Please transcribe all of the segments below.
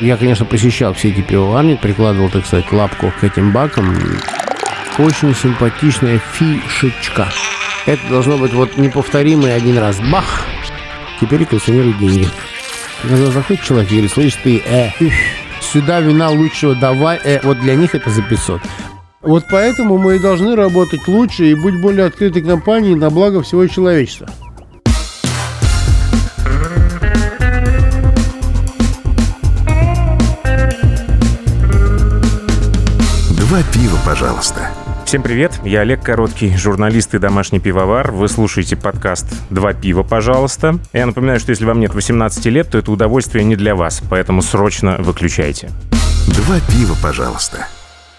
Я, конечно, посещал все эти пивоварни, прикладывал, так сказать, лапку к этим бакам. Очень симпатичная фишечка. Это должно быть вот неповторимый один раз. Бах! Теперь коллекционируют деньги. Когда заходит человек и говорит, слышь ты, э, сюда вина лучшего давай, э, вот для них это за 500. Вот поэтому мы и должны работать лучше и быть более открытой компанией на благо всего человечества. Два пива, пожалуйста. Всем привет, я Олег Короткий, журналист и домашний пивовар. Вы слушаете подкаст «Два пива, пожалуйста». Я напоминаю, что если вам нет 18 лет, то это удовольствие не для вас, поэтому срочно выключайте. Два пива, пожалуйста.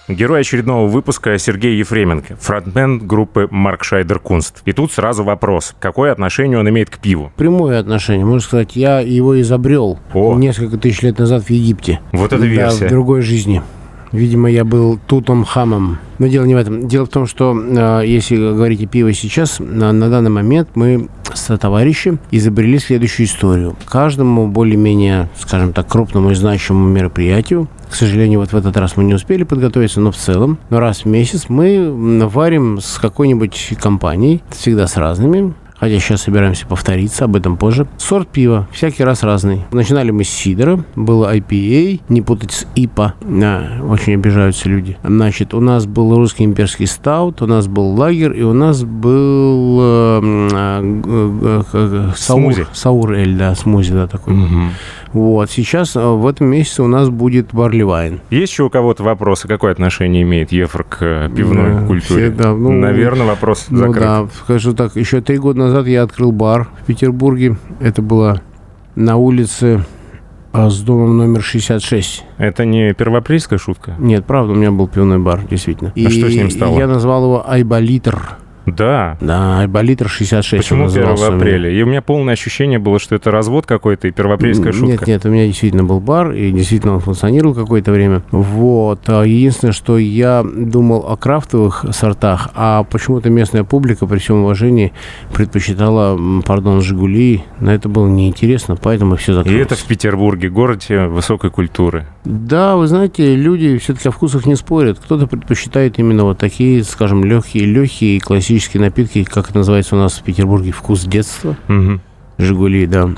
Герой очередного выпуска Сергей Ефременко, фронтмен группы Марк Шайдер Кунст. И тут сразу вопрос, какое отношение он имеет к пиву? Прямое отношение. Можно сказать, я его изобрел О. несколько тысяч лет назад в Египте. Вот это Да, версия. в другой жизни. Видимо, я был Тутом Хамом. Но дело не в этом. Дело в том, что э, если говорить о пиво сейчас, на, на данный момент мы с товарищем изобрели следующую историю. Каждому более-менее, скажем так, крупному и значимому мероприятию, к сожалению, вот в этот раз мы не успели подготовиться, но в целом, но раз в месяц мы варим с какой-нибудь компанией, всегда с разными, Хотя сейчас собираемся повториться, об этом позже. Сорт пива, всякий раз разный. Начинали мы с сидора, было IPA, не путать с ИПА. Да, очень обижаются люди. Значит, у нас был русский имперский стаут, у нас был лагер, и у нас был э, а, г- г- г- Смузи. саур, саур эль, да, смузи, да, такой. Мгм. Вот, сейчас э, в этом месяце у нас будет барли вайн. Есть еще у кого-то вопросы, какое отношение имеет Ефр к э, пивной Да, культуре? все, да, ну, Наверное, вопрос Ну закрыт. да, скажу так, еще три года назад я открыл бар в Петербурге. Это было на улице а, с домом номер 66. Это не первоапрельская шутка? Нет, правда, у меня был пивной бар, действительно. А что с ним стало? Я назвал его Айболитр. Да. Да, Айболитр 66 Почему он 1 назывался у меня. апреля? И у меня полное ощущение было, что это развод какой-то и первоапрельская шутка. Нет, нет, у меня действительно был бар, и действительно он функционировал какое-то время. Вот. А Единственное, что я думал о крафтовых сортах, а почему-то местная публика, при всем уважении, предпочитала, пардон, «Жигули». Но это было неинтересно, поэтому все И закрылось. это в Петербурге, городе высокой культуры. Да, вы знаете, люди все-таки о вкусах не спорят. Кто-то предпочитает именно вот такие, скажем, легкие, легкие классические напитки, как это называется у нас в Петербурге, вкус детства. Мгм. Жигули, да.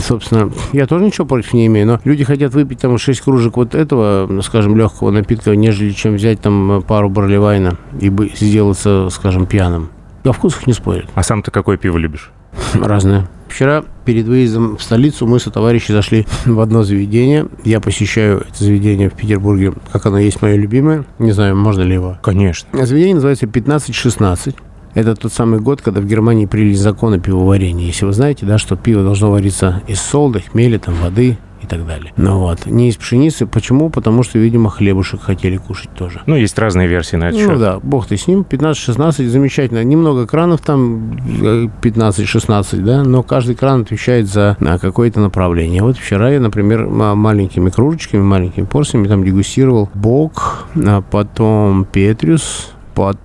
Собственно, я тоже ничего против не имею, но люди хотят выпить там 6 кружек вот этого, скажем, легкого напитка, нежели чем взять там пару барливайна и сделаться, скажем, пьяным. О вкусах не спорят. А сам ты какое пиво любишь? Разное. Вчера перед выездом в столицу мы со товарищи зашли в одно заведение. Я посещаю это заведение в Петербурге, как оно есть мое любимое. Не знаю, можно ли его. Конечно. Заведение называется 1516. Это тот самый год, когда в Германии приняли законы пивоварения. Если вы знаете, да, что пиво должно вариться из солды, хмеля, там, воды и так далее. Ну вот. Не из пшеницы. Почему? Потому что, видимо, хлебушек хотели кушать тоже. Ну, есть разные версии на этот Ну счет. да, бог ты с ним. 15-16, замечательно. Немного кранов там, э, 15-16, да, но каждый кран отвечает за а, какое-то направление. Вот вчера я, например, маленькими кружечками, маленькими порциями там дегустировал Бог, а потом Петрюс, потом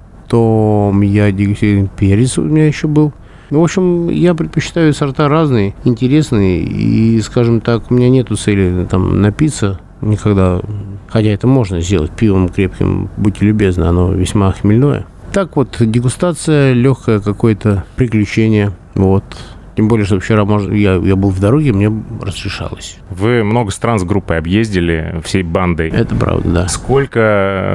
я дегустировал перец у меня еще был. Ну, в общем, я предпочитаю сорта разные, интересные, и, скажем так, у меня нету цели там напиться никогда, хотя это можно сделать пивом крепким, будьте любезны, оно весьма хмельное. Так вот, дегустация, легкое какое-то приключение, вот. Тем более, что вчера можно, я, я был в дороге, мне разрешалось. Вы много стран с группой объездили, всей бандой. Это правда, да. Сколько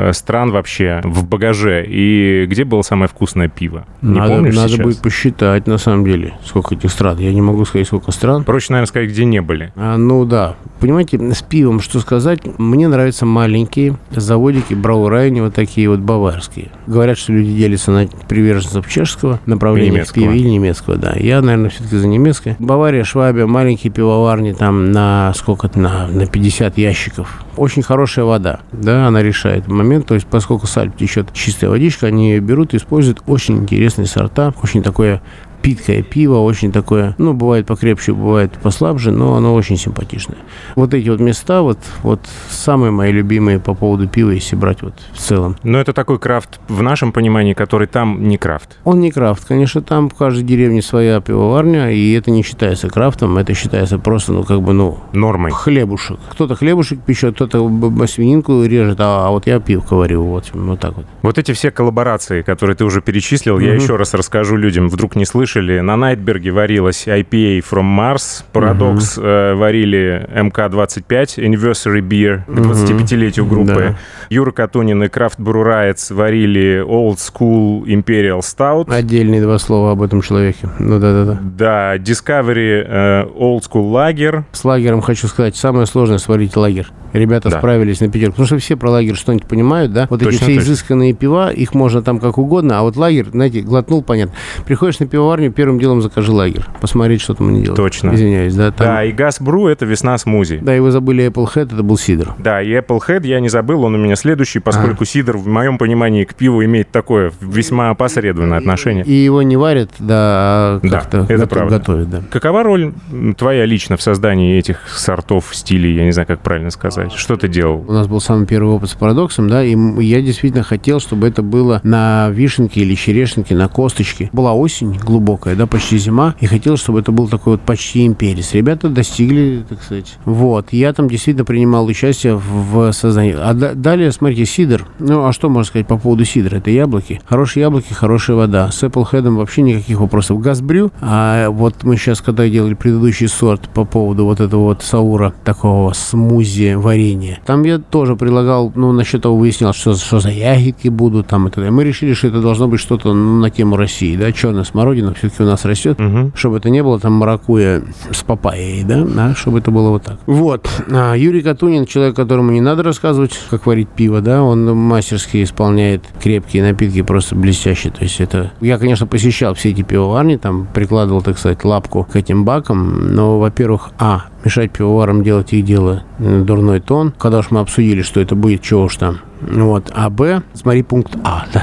э, стран вообще в багаже? И где было самое вкусное пиво? Не надо помнишь надо сейчас? будет посчитать, на самом деле, сколько этих стран. Я не могу сказать, сколько стран. Проще, наверное, сказать, где не были. А, ну да. Понимаете, с пивом, что сказать, мне нравятся маленькие заводики Браурайни, вот такие вот баварские. Говорят, что люди делятся на приверженцев чешского направления в Немецкого. пиве или немецкого, да. Я, наверное, все-таки за немецкое. Бавария, Швабия, маленькие пивоварни там на сколько на, на 50 ящиков. Очень хорошая вода, да, она решает момент. То есть, поскольку с Альп течет чистая водичка, они ее берут и используют очень интересные сорта, очень такое питкое пиво, очень такое, ну, бывает покрепче, бывает послабже, но оно очень симпатичное. Вот эти вот места, вот, вот самые мои любимые по поводу пива, если брать вот в целом. Но это такой крафт в нашем понимании, который там не крафт. Он не крафт, конечно, там в каждой деревне своя пивоварня, и это не считается крафтом, это считается просто, ну, как бы, ну, Нормой. хлебушек. Кто-то хлебушек печет, кто-то свининку режет, а, а вот я пивко варю, вот, вот так вот. Вот эти все коллаборации, которые ты уже перечислил, я еще раз расскажу людям, вдруг не слышали. На Найтберге варилась IPA from Mars, Paradox э, варили МК-25, Anniversary Beer к 25-летию группы. Да. Юра Катунин и Крафт Riots варили Old School Imperial Stout. Отдельные два слова об этом человеке. Ну да-да-да. Да, Discovery э, Old School Lager. С лагером хочу сказать, самое сложное сварить лагерь. Ребята Да. справились на пятерку. Потому что все про лагерь что-нибудь понимают, да? Вот эти Точно, все точно. изысканные пива, их можно там как угодно, а вот лагерь, знаете, глотнул, понятно. Приходишь на пивоварню, первым делом закажи лагерь. Посмотреть, что там они делают. Точно. Извиняюсь, да? Там... Да, и Brew это весна смузи. Да, и вы забыли Applehead, это был сидр. Да, и Applehead я не забыл, он у меня следующий, поскольку сидр, в моем понимании, к пиву имеет такое весьма опосредованное отношение. И его не варят, да, а Да, как-то это гото- правда. готовят, да. Какова роль твоя лично в создании этих сортов, стилей, я не знаю, как правильно сказать? Что ты делал? У нас был самый первый опыт с парадоксом, да, и я действительно хотел, чтобы это было на вишенке или черешенке, на косточке. Была осень глубокая, да, почти зима, и хотел, чтобы это был такой вот почти имперец. Ребята достигли, так сказать. Вот, я там действительно принимал участие в создании. А да- далее, смотрите, сидр. Ну, а что можно сказать по поводу сидра? Это яблоки. Хорошие яблоки, хорошая вода. С Applehead вообще никаких вопросов. Газбрю, а вот мы сейчас, когда делали предыдущий сорт по поводу вот этого вот саура, такого смузи варенья, там я тоже предлагал, ну, насчет того выяснял, что, что за ягодки будут там и так далее. Мы решили, что это должно быть что-то ну, на тему России, да, черная смородина все-таки у нас растет, Мгм. чтобы это не было там маракуя с папайей, да, да, чтобы это было вот так. Вот. А, Юрий Катунин, человек, которому не надо рассказывать, как варить пиво, да, он мастерски исполняет крепкие напитки, просто блестяще. То есть это... Я, конечно, посещал все эти пивоварни, там прикладывал, так сказать, лапку к этим бакам, но, во-первых, а, мешать пивоварам делать их дело э, дурной тон, когда уж мы обсудили, что это будет, чего уж там. Вот. А Б, смотри пункт А. Да,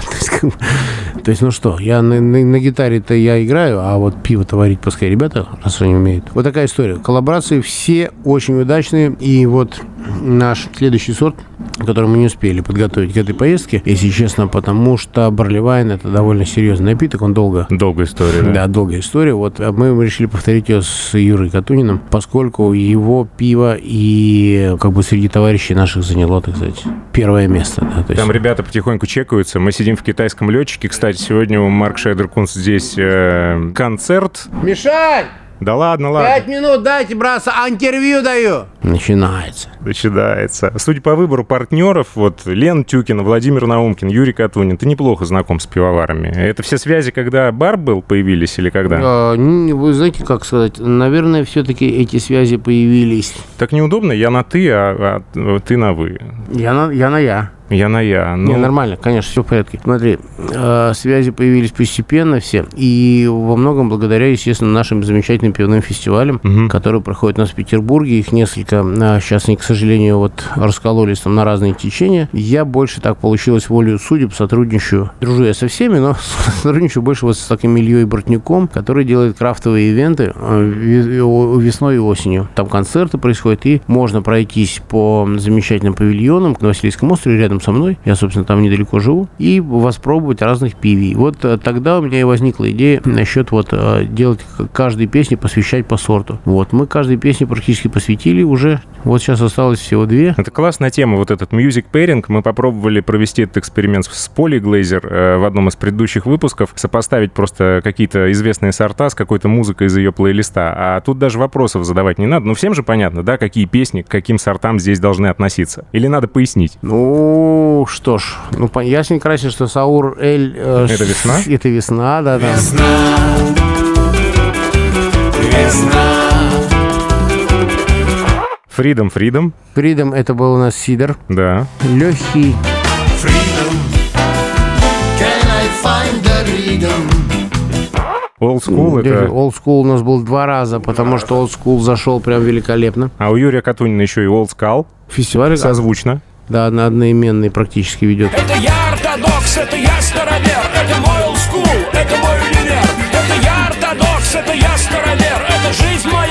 то, есть, ну что, я на, на- на гитаре-то я играю, а вот пиво-то варить пускай ребята, раз они умеют. Вот такая история. Коллаборации все очень удачные. И вот наш следующий сорт, который мы не успели подготовить к этой поездке, если честно, потому что Барливайн это довольно серьезный напиток, он долго Долгая история, да? да, долгая история. Вот а мы решили повторить ее с Юрой Катуниным, поскольку его пиво и как бы среди товарищей наших заняло, так сказать, первое место. Да, есть- Там ребята потихоньку чекаются. Мы сидим в китайском летчике. Кстати, сегодня у Марк Шейдеркунс здесь э, концерт. Мишань! Да ладно, ладно. Пять минут дайте, браться, а интервью даю. Начинается. Начинается. Судя по выбору партнеров, вот Лен Тюкин, Владимир Наумкин, Юрий Катунин, ты неплохо знаком с пивоварами. Это все связи, когда бар был, появились или когда? А, вы знаете, как сказать, наверное, все-таки эти связи появились. Так неудобно, я на ты, а, а ты на вы. Я на я. На я. Я на я. Ну, Не, нормально, конечно, все в порядке. Смотри, э, связи появились постепенно все, и во многом благодаря, естественно, нашим замечательным пивным фестивалям, Мгм. которые проходят у нас в Петербурге. Их несколько, а, сейчас они, к сожалению, вот раскололись там на разные течения. Я больше так получилось волею судеб, сотрудничаю, дружу я со всеми, но сотрудничаю больше вот с таким Ильей Бортником, который делает крафтовые ивенты э, о- весной и осенью. Там концерты происходят, и можно пройтись по замечательным павильонам на Васильевском острове рядом со мной. Я, собственно, там недалеко живу. И воспробовать разных пивей. Вот э, тогда у меня и возникла идея насчет вот э, делать каждой песне посвящать по сорту. Вот. Мы каждой песне практически посвятили уже. Вот сейчас осталось всего две. Это классная тема, вот этот music pairing. Мы попробовали провести этот эксперимент с Поли Глейзер э, в одном из предыдущих выпусков, сопоставить просто какие-то известные сорта с какой-то музыкой из ее плейлиста. А тут даже вопросов задавать не надо. Ну, всем же понятно, да, какие песни к каким сортам здесь должны относиться. Или надо пояснить? Ну, что ж, ну, ясненько красен, что Саур Эль... э, Это весна? Это весна, да, да. Freedom, Freedom, Фридом это был у нас Сидор. да. Легкий. freedom. Can I find the rhythm? Old School это... Old School у нас был два раза, потому что Old School зашел прям великолепно. А у Юрия Катунина еще и Old Skull. Фестиваль, Созвучно. Да, на одноименный практически ведет. Это я ортодокс, это я старовер, это мой олдскул, это мой универ. Это я ортодокс, это я, старовер, это жизнь моя.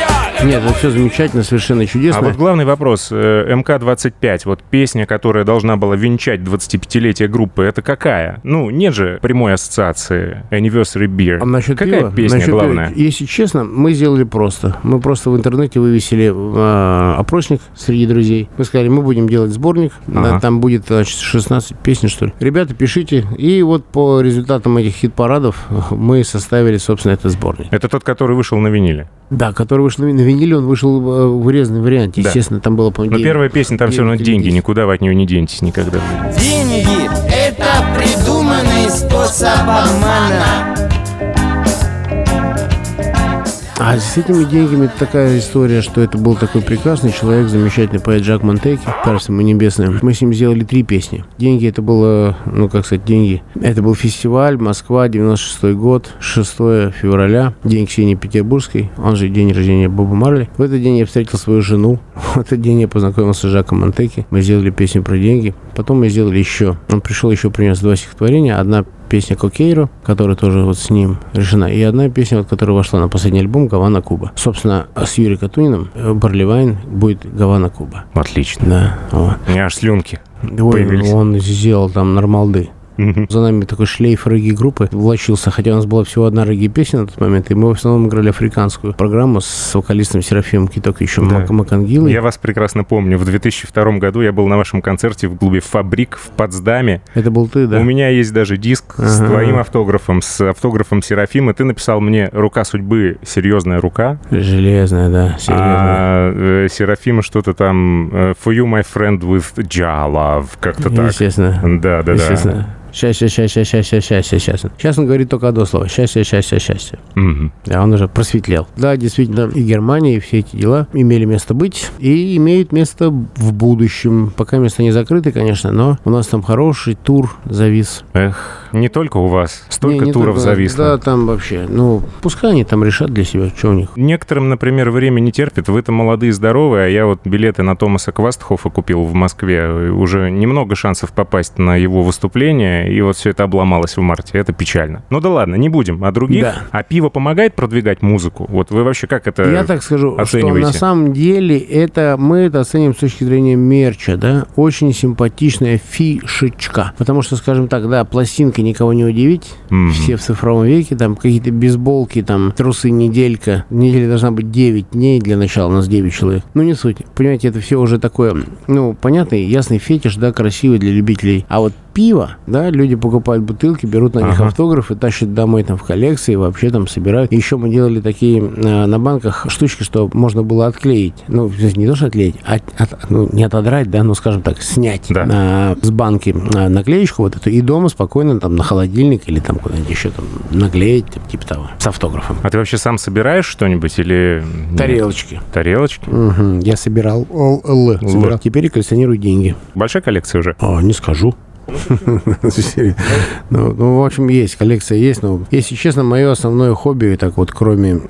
Нет, это все замечательно, совершенно чудесно. А вот главный вопрос. э, МК-25, вот песня, которая должна была венчать 25-летие группы, это какая? Ну, нет же прямой ассоциации Anniversary Beer. А насчет какая пива? песня Насчет пива, главная? Если честно, мы сделали просто. Мы просто в интернете вывесили э, опросник среди друзей. Мы сказали, мы будем делать сборник. Ага. Там будет значит, 16 песен, что ли. Ребята, пишите. И вот по результатам этих хит-парадов мы составили, собственно, этот сборник. Это тот, который вышел на виниле. Да, который вышел на виниле, он вышел э, в урезанном варианте. Да. Естественно, там было, по-моему, Но девять- первая песня, там все равно деньги, десять. никуда вы от нее не денетесь никогда. Деньги – это придуманный способ обмана. А с этими деньгами такая история, что это был такой прекрасный человек, замечательный поэт Жак Монтеки, царство ему небесное. Мы с ним сделали три песни. Деньги это было, ну как сказать, деньги. Это был фестиваль Москва, 96 год, 6 февраля, день Ксении Петербургской, он же день рождения Боба Марли. В этот день я встретил свою жену. В этот день я познакомился с Жаком Монтеки. Мы сделали песню про деньги. Потом мы сделали еще. Он пришел еще принес два стихотворения. Одна песня Кокейро, которая тоже вот с ним решена, и одна песня, вот, которая вошла на последний альбом «Гавана Куба». Собственно, с Юрием Катуниным э, Барливайн будет «Гавана Куба». Отлично. Да, вот. У меня аж слюнки. Ой, Появились. он сделал там нормалды. За нами такой шлейф регги-группы влачился, хотя у нас была всего одна регги-песня на тот момент, и мы в основном играли африканскую программу с вокалистом Серафимом Киток, еще Да. Мак- Макангилой. Я вас прекрасно помню. В 2002 году я был на вашем концерте в клубе «Фабрик» в Потсдаме. Это был ты, да? У меня есть даже диск с Ага. твоим автографом, с автографом Серафима. Ты написал мне «Рука судьбы, серьезная рука». Железная, да, серьезная. А э, Серафима что-то там э, «For you, my friend, with ja love». Как-то так. Естественно. Да, да, да. Естественно. Счастье, счастье, счастье, счастье, счастье. Сейчас он говорит только одно слово. Счастье, счастье, счастье. Мгм. Да, он уже просветлел. Да, действительно, и Германия, и все эти дела имели место быть и имеют место в будущем. Пока места не закрыты, конечно, но у нас там хороший тур завис. Эх, не только у вас. Столько Не, не туров только- зависло. Да, там вообще. Ну, пускай они там решат для себя, что у них. Некоторым, например, время не терпит. Вы-то молодые здоровые, а я вот билеты на Томаса Квастхофа купил в Москве. Уже немного шансов попасть на его выступление, и вот все это обломалось в марте. Это печально. Ну да ладно, не будем. А других? Да. А пиво помогает продвигать музыку? Вот вы вообще как это Я так скажу, что оцениваете? на самом деле это мы это оценим с точки зрения мерча, да, очень симпатичная фишечка. Потому что, скажем так, да, пластинка никого не удивить. Мгм. Все в цифровом веке, там какие-то бейсболки, там трусы неделька. Неделя должна быть 9 дней для начала, у нас 9 человек. Ну, не суть. Понимаете, это все уже такое, ну, понятный, ясный фетиш, да, красивый для любителей. А вот пиво, да, люди покупают бутылки, берут на них Ага. автографы, тащат домой там в коллекции, вообще там собирают. Еще мы делали такие э, на банках штучки, что можно было отклеить. Ну, то есть не то, что отклеить, а от- ну, не отодрать, да, ну, скажем так, снять Да. на- с банки э, наклеечку вот эту и дома спокойно там на холодильник или там куда-нибудь еще там наклеить, там, типа того, с автографом. А ты вообще сам собираешь что-нибудь или... Тарелочки. Тарелочки? Мгм. Я собирал ОЛ, собирал. Теперь коллекционирую деньги. Большая коллекция уже? А, не скажу. Ну, ну, в общем, есть, коллекция есть, но, если честно, мое основное хобби, так вот, кроме,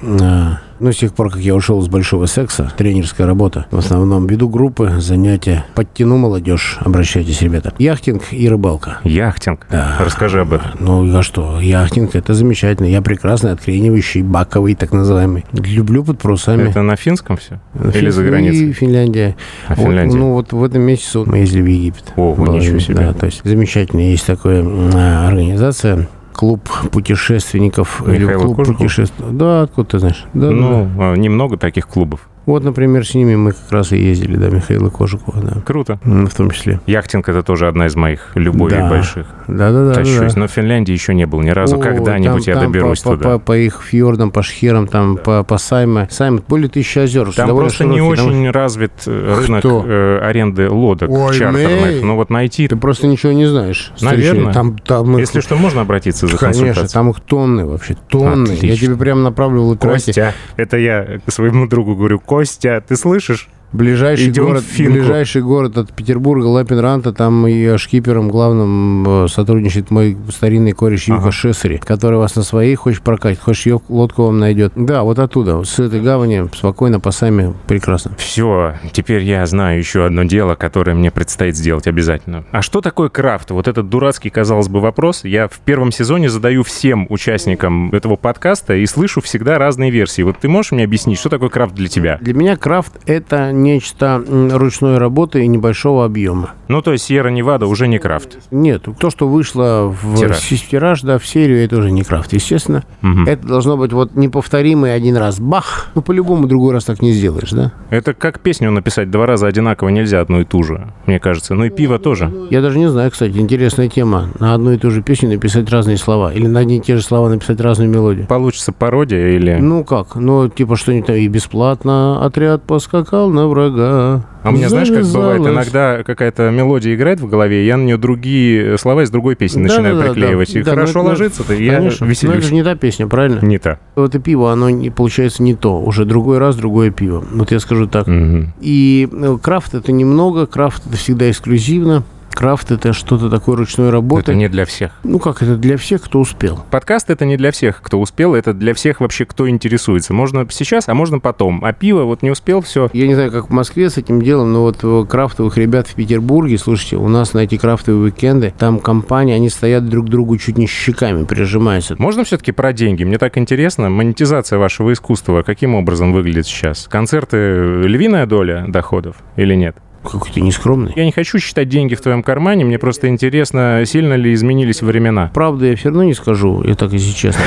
а, ну, с тех пор, как я ушел с большого секса, тренерская работа, в основном веду группы, занятия, подтяну молодежь, обращайтесь, ребята. Яхтинг и рыбалка. Яхтинг? Да. Расскажи об этом. Ну, а что, яхтинг, это замечательно. Я прекрасный, откренивающий, баковый, так называемый. Люблю под парусами. Это на финском все? Фин- Или за и границей? Финляндия. А Вот, Финляндия? ну, вот в этом месяце мы ездили в Египет. О, Было, ничего себе. Да, то есть замечательно. Есть такая м, организация, клуб путешественников. или Михаила клуб Кожухова? путешествий. Да, откуда ты знаешь? Да, да, Ну, а, немного таких клубов. Да. Вот, например, с ними мы как раз и ездили, да, Михаила Кожукова, да. Круто. В том числе. Яхтинг это тоже одна из моих любовей Да. больших. Да, да, да. Тащусь. да. Но в Финляндии еще не был ни разу. Когда-нибудь там- я там доберусь по, по- туда. По, по их фьордам, по шхерам, там, по, по Сайме. Сайме, более тысячи озер. Там просто не широкий, там- очень развит э, рынок Кто? э, аренды лодок Ой, чартерных. мэй. Ну вот найти, Ты просто ничего не знаешь. Наверное. Там, там их- если что, можно обратиться за Конечно, консультацией. там их тонны вообще, тонны. Я Отлично. тебе прямо направлю в. Костя, это я своему другу говорю, Костя, ты слышишь? Ближайший Идем город, ближайший город от Петербурга, Лапенранта, там и шкипером главным э, сотрудничает мой старинный кореш Юка Ага. Шесари, который вас на своей хочет прокатить, хочешь ее лодку вам найдет. Да, вот оттуда, с этой гавани, спокойно, по сами, прекрасно. Все, теперь я знаю еще одно дело, которое мне предстоит сделать обязательно. А что такое крафт? Вот этот дурацкий, казалось бы, вопрос я в первом сезоне задаю всем участникам этого подкаста и слышу всегда разные версии. Вот ты можешь мне объяснить, что такое крафт для тебя? Для меня крафт – это нечто ручной работы и небольшого объема. Ну, то есть Сьерра Невада уже не крафт. Нет, то, что вышло в Тираж. тираж, да, в серию, это уже не крафт, естественно. Мгм. Это должно быть вот неповторимый один раз. Бах! Ну, по-любому другой раз так не сделаешь, да? Это как песню написать два раза одинаково нельзя одну и ту же, мне кажется. Ну и пиво тоже. Я даже не знаю, кстати, интересная тема. На одну и ту же песню написать разные слова. Или на одни и те же слова написать разную мелодию. Получится пародия или... Ну как? Ну, типа что-нибудь и бесплатно отряд поскакал на врага. А у меня, знаешь, как бывает, иногда какая-то мелодия играет в голове, и я на нее другие слова из другой песни начинаю Да-да-да, приклеивать. да. И Да, хорошо ну, ну, ложится-то, и я Конечно. Но это веселюсь. же не та песня, правильно? Не та. Вот и пиво, оно не получается не то. Уже другой раз другое пиво. Вот я скажу так. Мгм. И э, крафт это немного, крафт это всегда эксклюзивно. Крафт это что-то такое ручной работы. Это не для всех. Ну как, это для всех, кто успел. Подкаст это не для всех, кто успел, это для всех вообще, кто интересуется. Можно сейчас, а можно потом. А пиво вот не успел, все. Я не знаю, как в Москве с этим делом, но вот крафтовых ребят в Петербурге, слушайте, у нас на эти крафтовые уикенды, там компании, они стоят друг к другу чуть не щеками, прижимаются. Можно все-таки про деньги? Мне так интересно. Монетизация вашего искусства каким образом выглядит сейчас? Концерты э, львиная доля доходов или нет? Какой-то нескромный. Я не хочу считать деньги в твоем кармане, мне просто интересно, сильно ли изменились времена. Правда, я все равно не скажу, я так если честно.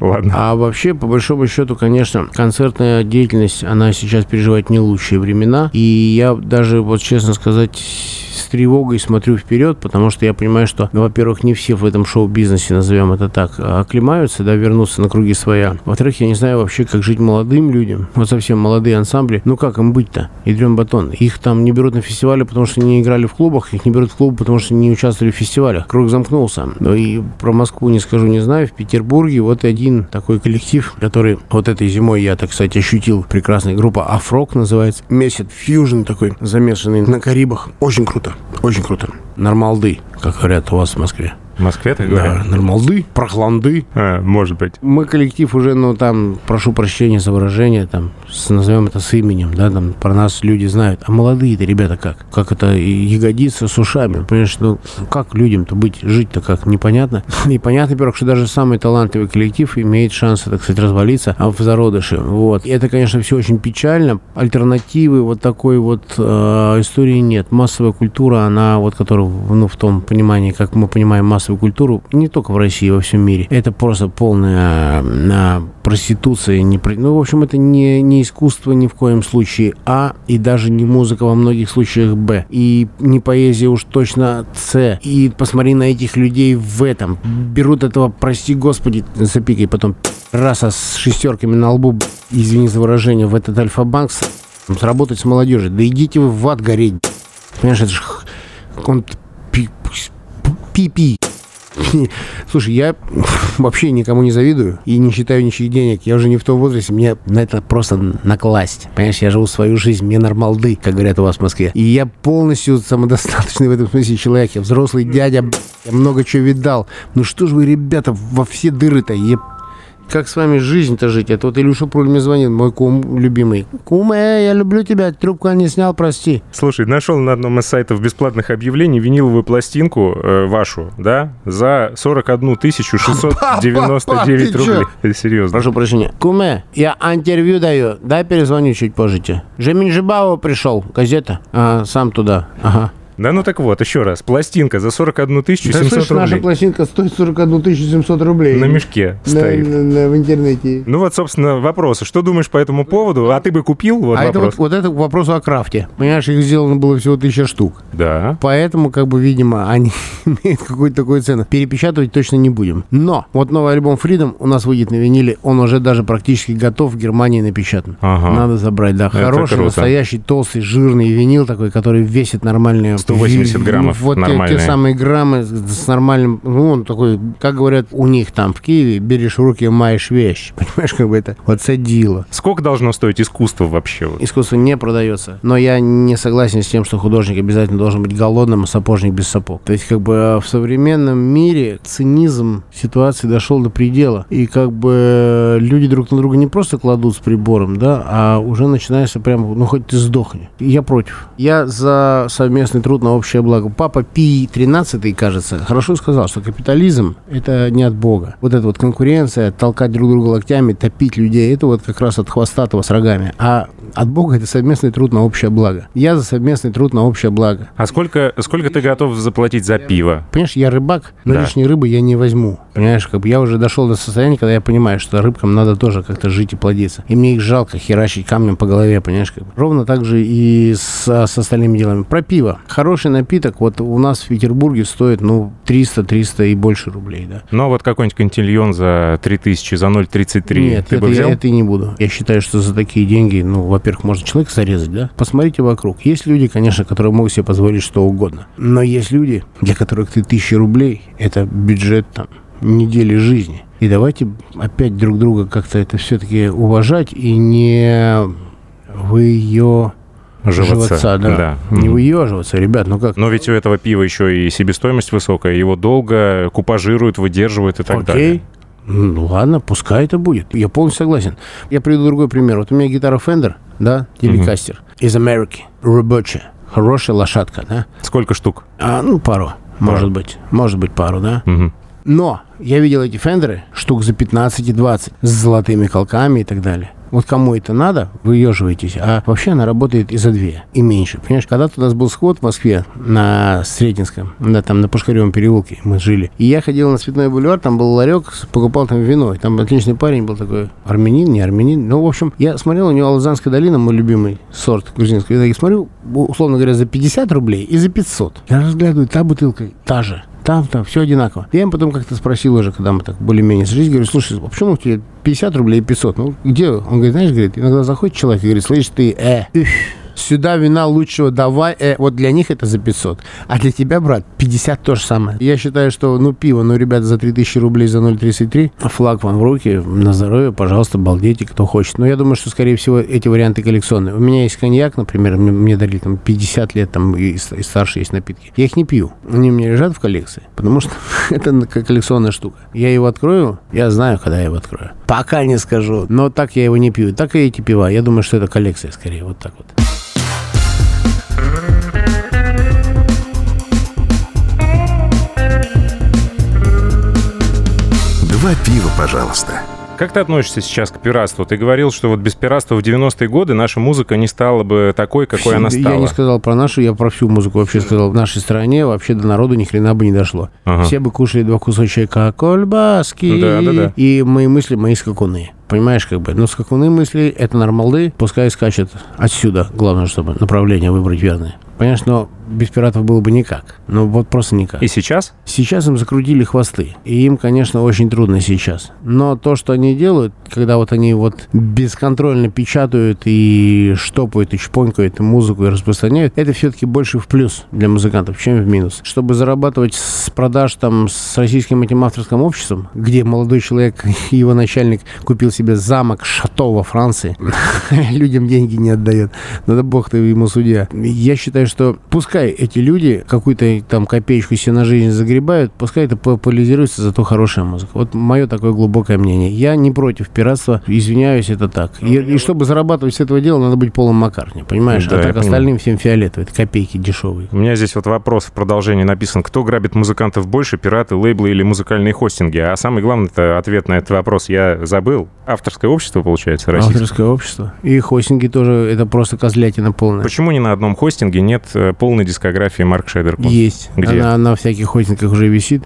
Ладно. А вообще, по большому счету, конечно, концертная деятельность, она сейчас переживает не лучшие времена. И я даже, вот честно сказать, с тревогой смотрю вперед, потому что я понимаю, что, ну, во-первых, не все в этом шоу-бизнесе, назовем это так, оклемаются, да, вернутся на круги своя. Во-вторых, я не знаю вообще, как жить молодым людям, вот совсем молодые ансамбли. Ну, как им быть-то? Ядрен батон. Их там не берут на фестивале, потому что не играли в клубах, их не берут в клубы, потому что не участвовали в фестивалях. Круг замкнулся. Ну, и про Москву не скажу, не знаю. В Петербурге вот один такой коллектив, который вот этой зимой я, так сказать, ощутил. Прекрасная группа Афрок называется. Месяц фьюжн такой, замешанный на Карибах. Очень круто. Очень круто. Нормалды, как говорят у вас в Москве. В Москве, так Да, говорят? нормалды, прохланды. А, может быть. Мы коллектив уже, ну, там, прошу прощения за выражение, там, с- назовем это с именем, да, там, про нас люди знают. А молодые-то ребята как? Как это и ягодица с ушами? Понимаешь, ну, как людям-то быть, жить-то как? Непонятно. И понятно, во-первых, что даже самый талантливый коллектив имеет шанс, так сказать, развалиться а в зародыше. Вот. И это, конечно, все очень печально. Альтернативы вот такой вот э, истории нет. Массовая культура, она вот, которая, ну, в том понимании, как мы понимаем массовую культуру, не только в России, во всем мире, это просто полная э, проституция. Не, ну, в общем, это не, не искусство ни в коем случае, а, и даже не музыка во многих случаях, б. И не поэзия уж точно, с. И посмотри на этих людей в этом. Берут этого, прости господи, запикай потом, раса с шестерками на лбу, извини за выражение, в этот альфа-банк, сработать с молодежью. Да идите вы в ад гореть. Понимаешь, это же он пи- пи-пи. Слушай, я вообще никому не завидую и не считаю ничьих денег. Я уже не в том возрасте, мне на это просто накласть. Понимаешь, я живу свою жизнь, мне нормалды, как говорят у вас в Москве. И я полностью самодостаточный в этом смысле человек. Я взрослый дядя, я много чего видал. Ну что же вы, ребята, во все дыры-то, еб... Как с вами жизнь-то жить? Это вот Илюша Пруль мне звонит, мой кум любимый. Куме, я люблю тебя, трубку не снял, прости. Слушай, нашел на одном из сайтов бесплатных объявлений виниловую пластинку э, вашу, да, за 41 699 Папа, ты чё? рублей. Это серьезно. Прошу прощения. Куме, я интервью даю. Дай перезвоню чуть позже. тебе. Жемин Жибао пришел. Газета. Ага, сам туда. Ага. Да ну так вот, еще раз. Пластинка за 41 Да 700 слышь, наша рублей. пластинка стоит 41 700 рублей. На мешке На- стоит. на- на- в интернете. Ну вот, собственно, вопросы. Что думаешь по этому поводу? А ты бы купил? Вот а это вопрос. вот, вот это к вопросу о крафте. Понимаешь, их сделано было всего тысяча штук. Да. Поэтому, как бы, видимо, они имеют какую-то такую цену. Перепечатывать точно не будем. Но вот новый альбом Freedom у нас выйдет на виниле. Он уже даже практически готов в Германии напечатан. Ага. Надо забрать, да. Это Хороший, круто. настоящий, толстый, жирный винил такой, который весит нормальные 180 граммов вот те- нормальные. те самые граммы с, нормальным, ну, он такой, как говорят у них там в Киеве, берешь в руки, маешь вещь. Понимаешь, как бы это вот садило. Сколько должно стоить искусство вообще? Вот? Искусство не продается. Но я не согласен с тем, что художник обязательно должен быть голодным, а сапожник без сапог. То есть, как бы э, в современном мире цинизм ситуации дошел до предела. И как бы люди друг на друга не просто кладут с прибором, да, а уже начинается прям, ну хоть ты сдохни. Я против. Я за совместный труд на общее благо. Папа Пий 13 кажется, хорошо сказал, что капитализм это не от Бога. Вот эта вот конкуренция, толкать друг друга локтями, топить людей, это вот как раз от хвостатого с рогами. А от Бога это совместный труд на общее благо. Я за совместный труд на общее благо. А сколько, сколько ты готов заплатить за пиво? Понимаешь, я рыбак, но Да. лишней рыбы я не возьму. Понимаешь, как бы я уже дошел до состояния, когда я понимаю, что рыбкам надо тоже как-то жить и плодиться. И мне их жалко херачить камнем по голове, понимаешь, как бы. Ровно так же и с, с остальными делами. Про пиво. Хороший напиток вот у нас в Петербурге стоит, ну, 300-300 и больше рублей, да. Ну, вот какой-нибудь кантильон за 3000, за 0,33 Нет, ты это бы я, взял? это и не буду. Я считаю, что за такие деньги, ну, во-первых, можно человека зарезать, да? Посмотрите вокруг. Есть люди, конечно, которые могут себе позволить что угодно. Но есть люди, для которых ты тысячи рублей, это бюджет там недели жизни. И давайте опять друг друга как-то это все-таки уважать и не в ее Животца, да. да. Не выеживаться, ребят, ну как? Но ведь у этого пива еще и себестоимость высокая, его долго купажируют, выдерживают и так Окей. далее. Ну ладно, пускай это будет. Я полностью согласен. Я приведу другой пример. Вот у меня гитара Fender, да, телекастер, из Америки, рабочая, хорошая лошадка, да. Сколько штук? А, ну, пару, может быть, может быть, пару, да. Мгм. Но я видел эти фендеры штук за 15 и 20 с золотыми колками и так далее. Вот кому это надо, выеживаетесь. А вообще она работает и за две, и меньше. Понимаешь, когда-то у нас был сход в Москве на Сретенском, да, там на Пушкаревом переулке мы жили. И я ходил на Цветной бульвар, там был ларек, покупал там вино. И там отличный парень был такой, армянин, не армянин. Ну, в общем, я смотрел, у него Алзанская долина, мой любимый сорт грузинский. Я смотрю, условно говоря, за 50 рублей и за 500. Я разглядываю, та бутылка та же. Там, там, все одинаково. Я им потом как-то спросил уже, когда мы так более-менее сошлись, говорю, слушай, а почему у тебя 50 рублей и 500? Ну, где? Он говорит, знаешь, говорит, иногда заходит человек и говорит, слышь, ты, э, сюда вина лучшего давай, э, вот для них это за 500, а для тебя, брат, 50 то же самое. Я считаю, что, ну, пиво, ну, ребята, за 3000 рублей за 0,33, флаг вам в руки, на здоровье, пожалуйста, балдейте, кто хочет. Но я думаю, что, скорее всего, эти варианты коллекционные. У меня есть коньяк, например, мне, мне дарили там 50 лет, там, и, и старше есть напитки. Я их не пью. Они у меня лежат в коллекции, потому что это коллекционная штука. Я его открою, я знаю, когда я его открою. Пока не скажу, но так я его не пью. Так и эти пива. Я думаю, что это коллекция, скорее, вот так вот. Два пива, пожалуйста. Как ты относишься сейчас к пиратству? Ты говорил, что вот без пиратства в 90-е годы наша музыка не стала бы такой, какой она Я стала. не сказал про нашу, я про всю музыку вообще сказал. В нашей стране вообще до народу ни хрена бы не дошло. Ага. Все бы кушали два кусочка колбаски. Да, да, да. И мои мысли, мои скакуны. Понимаешь, как бы. Но скакуны мысли, это нормалды, пускай скачет отсюда. Главное, чтобы направление выбрать верное. Понимаешь, но без пиратов было бы никак. Ну, вот просто никак. И сейчас? Сейчас им закрутили хвосты. И им, конечно, очень трудно сейчас. Но то, что они делают, когда вот они вот бесконтрольно печатают и штопают, и чпонькают и музыку и распространяют, это все-таки больше в плюс для музыкантов, чем в минус. Чтобы зарабатывать с продаж там с российским этим авторским обществом, где молодой человек его начальник купил себе замок шато во Франции, людям деньги не отдает. Да бог ты ему судья. Я считаю, что пускай эти люди какую-то там копеечку себе на жизнь загребают, пускай это популяризируется, зато хорошая музыка. Вот мое такое глубокое мнение. Я не против пиратства, извиняюсь, это так. И, и чтобы зарабатывать с этого дела, надо быть полом Маккартни, понимаешь? Да, а так понимаю. остальным всем фиолетово. Это копейки дешевые. У меня здесь вот вопрос в продолжении написан. Кто грабит музыкантов больше, пираты, лейблы или музыкальные хостинги? А самый главный это ответ на этот вопрос я забыл. Авторское общество, получается, российское. Авторское общество. И хостинги тоже, это просто козлятина полная. Почему ни на одном хостинге нет э, полной дискографии Марк Шейдер? Есть. Где? Она на всяких хостингах уже висит.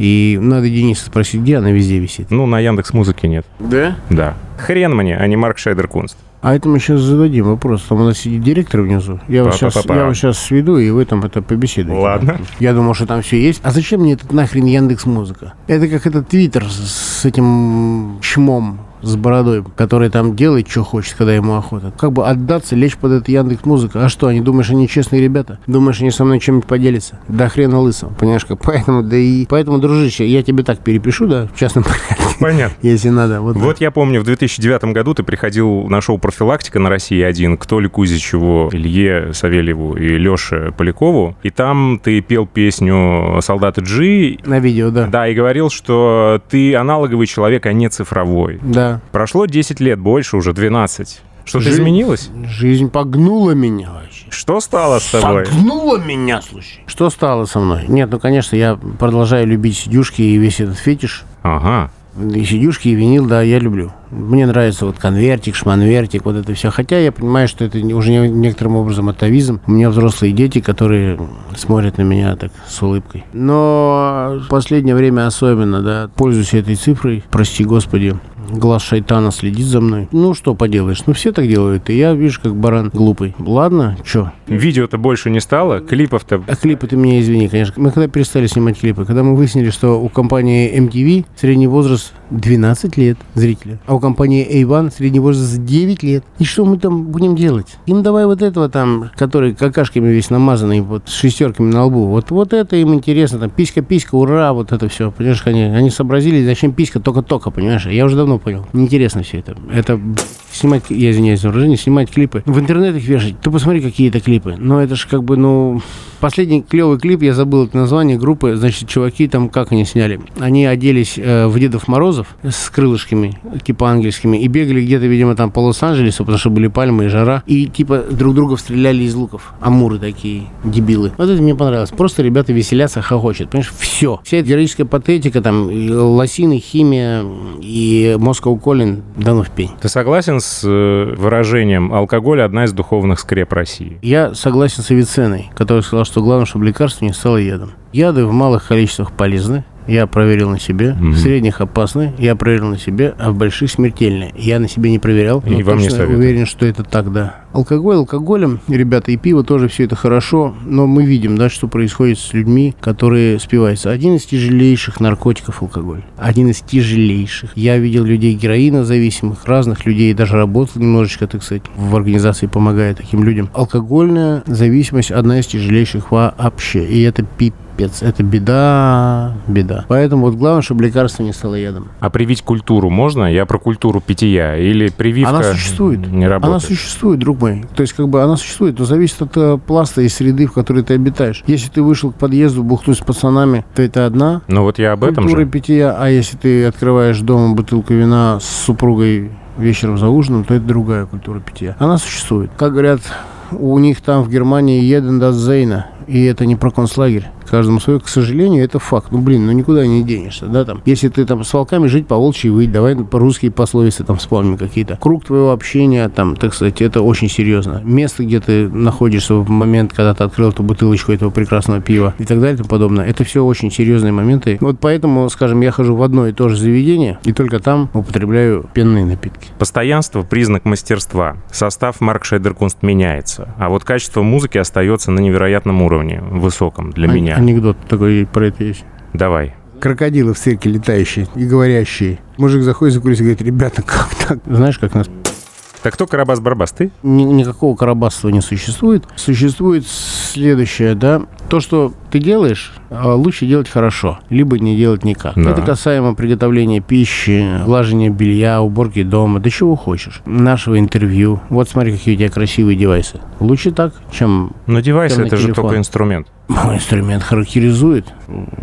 И надо Дениса спросить, где она везде висит. Ну, на Яндекс Музыке нет. Да? Да. Хрен мне, а не Марк Шейдер Кунст. А это мы сейчас зададим вопрос. Там у нас сидит директор внизу. Я вас, сейчас, я вас сейчас сведу, и вы там это побеседуете. Ладно. Я думал, что там все есть. А зачем мне этот нахрен Яндекс Музыка? Это как этот Твиттер с этим чмом с бородой, который там делает, что хочет, когда ему охота. Как бы отдаться, лечь под это Яндекс Музыка. А что, они думаешь, они честные ребята? Думаешь, они со мной чем-нибудь поделятся? Да хрена лысого, понимаешь как? Поэтому, да и... Поэтому, дружище, я тебе так перепишу, да, в частном порядке, Понятно. если надо. Вот. Вот я помню, в 2009 году ты приходил на шоу «Профилактика» на России-1 к Толе Кузичеву, Илье Савельеву и Леше Полякову. И там ты пел песню «Солдаты Джи». На видео, да. Да, и говорил, что ты аналоговый человек, а не цифровой. Да. Прошло 10 лет, больше уже 12. Что-то Жизнь- изменилось? Жизнь погнула меня вообще. Что стало с тобой? Согнула меня, слушай. Что стало со мной? Нет, ну, конечно, я продолжаю любить сидюшки и весь этот фетиш. Ага. И сидюшки, и винил, да, я люблю. Мне нравится вот конвертик, шманвертик, вот это все. Хотя я понимаю, что это уже не- некоторым образом атовизм. У меня взрослые дети, которые смотрят на меня так с улыбкой. Но в последнее время особенно, да, пользуюсь этой цифрой, прости господи. Глаз шайтана следит за мной. Ну, что поделаешь? Ну, все так делают. И я, видишь, как баран глупый. Ладно, что? Видео-то больше не стало? Клипов-то... А клипы ты меня извини, конечно. Мы когда перестали снимать клипы? Когда мы выяснили, что у компании MTV средний возраст 12 лет зрителя, а у компании A1 средний возраст 9 лет. И что мы там будем делать? Им давай вот этого там, который какашками весь намазанный, вот с шестерками на лбу. Вот, вот это им интересно. Там писька-писька, ура, вот это все. Понимаешь, они, они сообразили, зачем писька только-только, понимаешь? Я уже давно понял. Неинтересно все это. Это снимать, я извиняюсь за выражение, снимать клипы. В интернет их вешать. Ты посмотри, какие это клипы. Но это же как бы, ну... Последний клевый клип, я забыл это название группы, значит, чуваки там, как они сняли? Они оделись э, в Дедов Морозов с крылышками, типа ангельскими, и бегали где-то, видимо, там по Лос-Анджелесу, потому что были пальмы и жара, и типа друг друга стреляли из луков. Амуры такие, дебилы. Вот это мне понравилось. Просто ребята веселятся, хохочет. Понимаешь, все. Вся эта героическая патетика, там, лосины, химия и Moscow Calling, да ну в пень. Ты согласен с э, выражением «алкоголь – одна из духовных скреп России»? Я согласен с Авиценной, который сказал, что главное, чтобы лекарство не стало ядом. Яды в малых количествах полезны. Я проверил на себе. Мгм. В средних опасны. Я проверил на себе. А в больших смертельные. Я на себе не проверял. И вам не советую. уверен, что это так, да. Алкоголь алкоголем, ребята, и пиво тоже все это хорошо, но мы видим, да, что происходит с людьми, которые спиваются. Один из тяжелейших наркотиков алкоголь. Один из тяжелейших. Я видел людей героинозависимых, разных людей, даже работал немножечко, так сказать, в организации, помогая таким людям. Алкогольная зависимость одна из тяжелейших вообще. И это пипец. Это беда, беда. Поэтому вот главное, чтобы лекарство не стало ядом. А привить культуру можно? Я про культуру питья. Или прививка Она существует. не работает? Она существует, друг мой. То есть, как бы она существует, но зависит от э, пласта и среды, в которой ты обитаешь. Если ты вышел к подъезду бухнуть с пацанами, то это одна Ну вот я об этом культура же. питья, а если ты открываешь дома бутылку вина с супругой вечером за ужином, то это другая культура питья. Она существует. Как говорят, у них там в Германии еден das Зейна, и это не про концлагерь. Каждому свое, к сожалению, это факт. Ну, блин, ну никуда не денешься, да, там. Если ты там с волками жить, по волчьи выть, давай по-русские пословицы там вспомним какие-то. Круг твоего общения, там, так сказать, это очень серьезно. Место, где ты находишься в момент, когда ты открыл эту бутылочку этого прекрасного пива и так далее и тому подобное, это все очень серьезные моменты. Вот поэтому, скажем, я хожу в одно и то же заведение, и только там употребляю пенные напитки. Постоянство – признак мастерства. Состав Марк Шейдеркунст меняется. А вот качество музыки остается на невероятном уровне, высоком для Ан- меня. Анекдот такой про это есть. Давай. Крокодилы в цирке летающие и говорящие. Мужик заходит за кулисы и говорит, ребята, как так? Знаешь, как нас Так кто Карабас-Барабас? Ты? Ни- никакого карабасства не существует. Существует следующее, да, то, что ты делаешь, а, лучше делать хорошо, либо не делать никак. Да. Это касаемо приготовления пищи, глажения белья, уборки дома, да чего хочешь. Нашего интервью. Вот смотри, какие у тебя красивые девайсы. Лучше так, чем Но девайс Прям – на это же телефон. только инструмент. мой инструмент характеризует.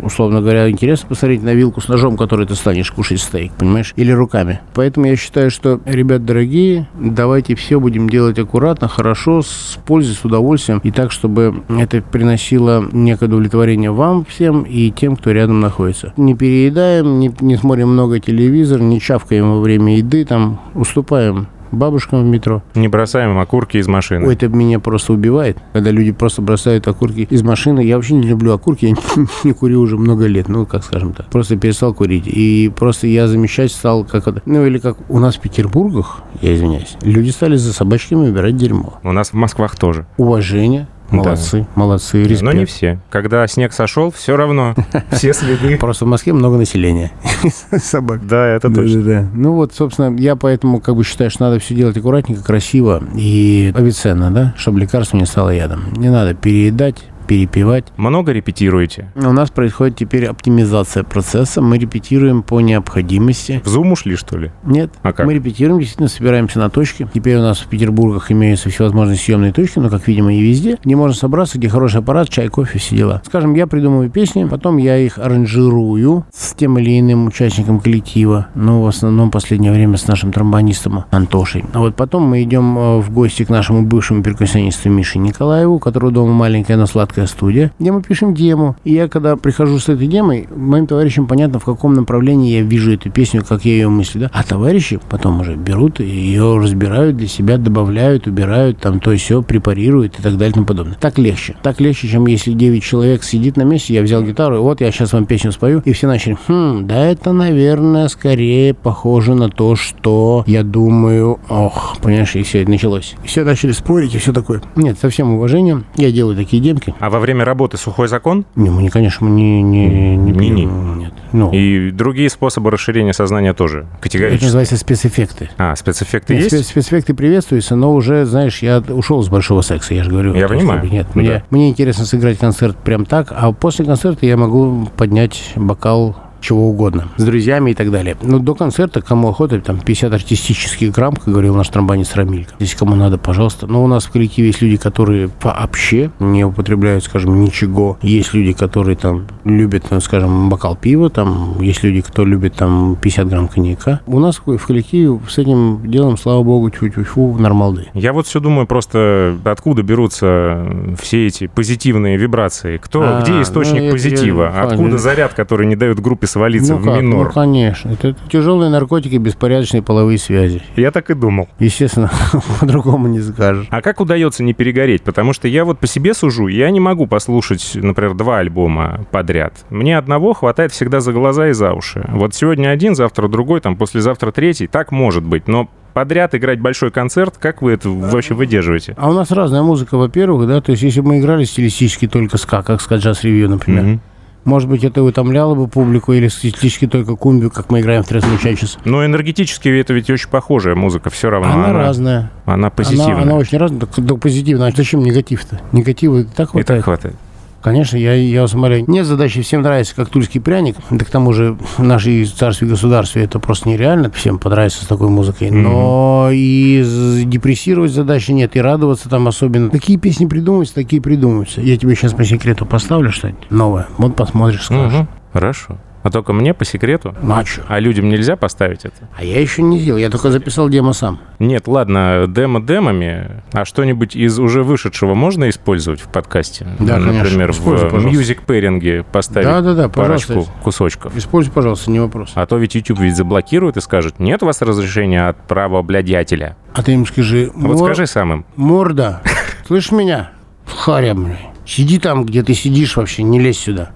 Условно говоря, интересно посмотреть на вилку с ножом, который ты станешь кушать стейк, понимаешь? Или руками. Поэтому я считаю, что, ребят дорогие, давайте все будем делать аккуратно, хорошо, с пользой, с удовольствием. И так, чтобы это приносило некое удовлетворение вам всем и тем, кто рядом находится. Не переедаем, не, не смотрим много телевизор, не чавкаем во время еды, там, уступаем бабушкам в метро. Не бросаем окурки из машины. Ой, это меня просто убивает, когда люди просто бросают окурки из машины. Я вообще не люблю окурки, я не, не курю уже много лет, ну, как скажем так. Просто перестал курить. И просто я замечать стал, как это... Ну, или как у нас в Петербургах, я извиняюсь, люди стали за собачками убирать дерьмо. У нас в Москвах тоже. Уважение, Молодцы, молодцы, респект. Но не все. Когда снег сошел, все равно все следы. Просто в Москве много населения. Собак. Да, это точно. Ну вот, собственно, я поэтому как бы считаю, что надо все делать аккуратненько, красиво и авиценно, да, чтобы лекарство не стало ядом. Не надо переедать, перепивать. Много репетируете? У нас происходит теперь оптимизация процесса. Мы репетируем по необходимости. В Zoom ушли, что ли? Нет, А как? мы репетируем, действительно собираемся на точке. Теперь у нас в Петербургах имеются всевозможные съемные точки, но, как видимо, и везде, где можно собраться, где хороший аппарат, чай, кофе, все дела. Скажем, я придумываю песни, потом я их аранжирую с тем или иным участником коллектива, но в основном в последнее время с нашим тромбонистом Антошей. А вот потом мы идем э, в гости к нашему бывшему перкуссионисту Мише Николаеву, которого дома маленькая, но сладкая студия, где мы пишем дему. И я, когда прихожу с этой демой, моим товарищам понятно, в каком направлении я вижу эту песню, как я ее мыслю, да? А товарищи потом уже берут и ее разбирают для себя, добавляют, убирают, там то все препарируют и так далее и тому подобное. Так легче. Так легче, чем если 9 человек сидит на месте, я взял гитару, и вот я сейчас вам песню спою, и все начали, хм, да это, наверное, скорее похоже на то, что я думаю, ох, понимаешь, и все, началось. И все начали спорить, и все такое. Нет, со всем уважением, я делаю такие демки. А во время работы сухой закон? Не, мы, не, конечно, мы не... не, не, Не-не. пьем, Нет. Ну, И другие способы расширения сознания тоже это категорически. называется спецэффекты. А, спецэффекты Нет, есть? спе- спецэффекты приветствуются, но уже, знаешь, я ушел с большого секса, я же говорю. Я понимаю. бы, Нет, Да. мне, мне интересно сыграть концерт прям так, а после концерта я могу поднять бокал чего угодно, с друзьями и так далее. Ну, до концерта, кому охота, там 50 артистических грамм, как говорил наш тромбонист Рамилька. Если кому надо, пожалуйста. Но у нас в коллективе есть люди, которые вообще не употребляют, скажем, ничего. Есть люди, которые там любят, ну, скажем, бокал пива, там есть люди, кто любит там 50 грамм коньяка. У нас в коллективе с этим делом, слава богу, тьфу-тьфу, нормалды. Я вот все думаю просто, откуда берутся все эти позитивные вибрации? Кто, А, где источник ну, позитива? Откуда заряд, который не дает группе свалиться ну в как? минор? Ну, конечно. Это тяжелые наркотики, беспорядочные половые связи. Я так и думал. Естественно, по-другому не скажешь. А как удается не перегореть? Потому что я вот по себе сужу, я не могу послушать, например, два альбома подряд. Мне одного хватает всегда за глаза и за уши. Вот сегодня один, завтра другой, там послезавтра третий. Так может быть, но подряд играть большой концерт, как вы это вообще выдерживаете? А у нас разная музыка, во-первых, да, то есть если бы мы играли стилистически только ска, как ска джаз ревью, например, Мгм. Может быть, это утомляло бы публику, или стилистически только кумбию, как мы играем в трезвом чачес. Но энергетически это ведь очень похожая музыка, все равно. Она, разная. Она позитивная. Она, она очень разная, так, так позитивная. А зачем негатив-то? Негатива и так И так хватает. Конечно, я, я смотрю. Нет задачи, всем нравится, как тульский пряник. Да к тому же в нашей царстве и государстве это просто нереально. Всем понравится с такой музыкой. Но и з- депрессировать задачи нет, и радоваться там особенно. Такие песни придумываются, такие придумываются. Я тебе сейчас по секрету поставлю что-нибудь новое. Вот посмотришь, скажешь. Мгм. Хорошо. А только мне по секрету? Ну а? А людям нельзя поставить это? А я еще не сделал, я только записал демо сам. Нет, ладно, демо демами, а что-нибудь из уже вышедшего можно использовать в подкасте? Да, конечно. Например, Используй, в пожалуйста. мьюзик пэринге поставить Да-да-да, парочку пожалуйста. кусочков. Используй, пожалуйста, не вопрос. А то ведь YouTube ведь заблокирует и скажет, нет у вас разрешения от правообладателя. А ты им скажи. Вот «Мор- скажи самым. Морда, слышишь меня? Харя, блин. Сиди там, где ты сидишь вообще, не лезь сюда.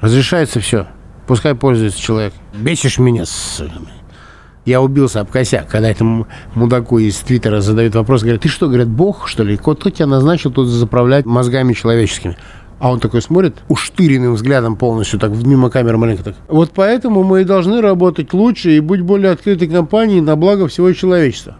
Разрешается все. Пускай пользуется человек. Бесишь меня, сука. Я убился об косяк, когда этому мудаку из Твиттера задают вопрос, говорят, ты что, говорят, бог, что ли? Кто тебя назначил тут заправлять мозгами человеческими? А он такой смотрит, уштыренным взглядом полностью, так мимо камеры маленько так. Вот поэтому мы и должны работать лучше и быть более открытой компанией на благо всего человечества.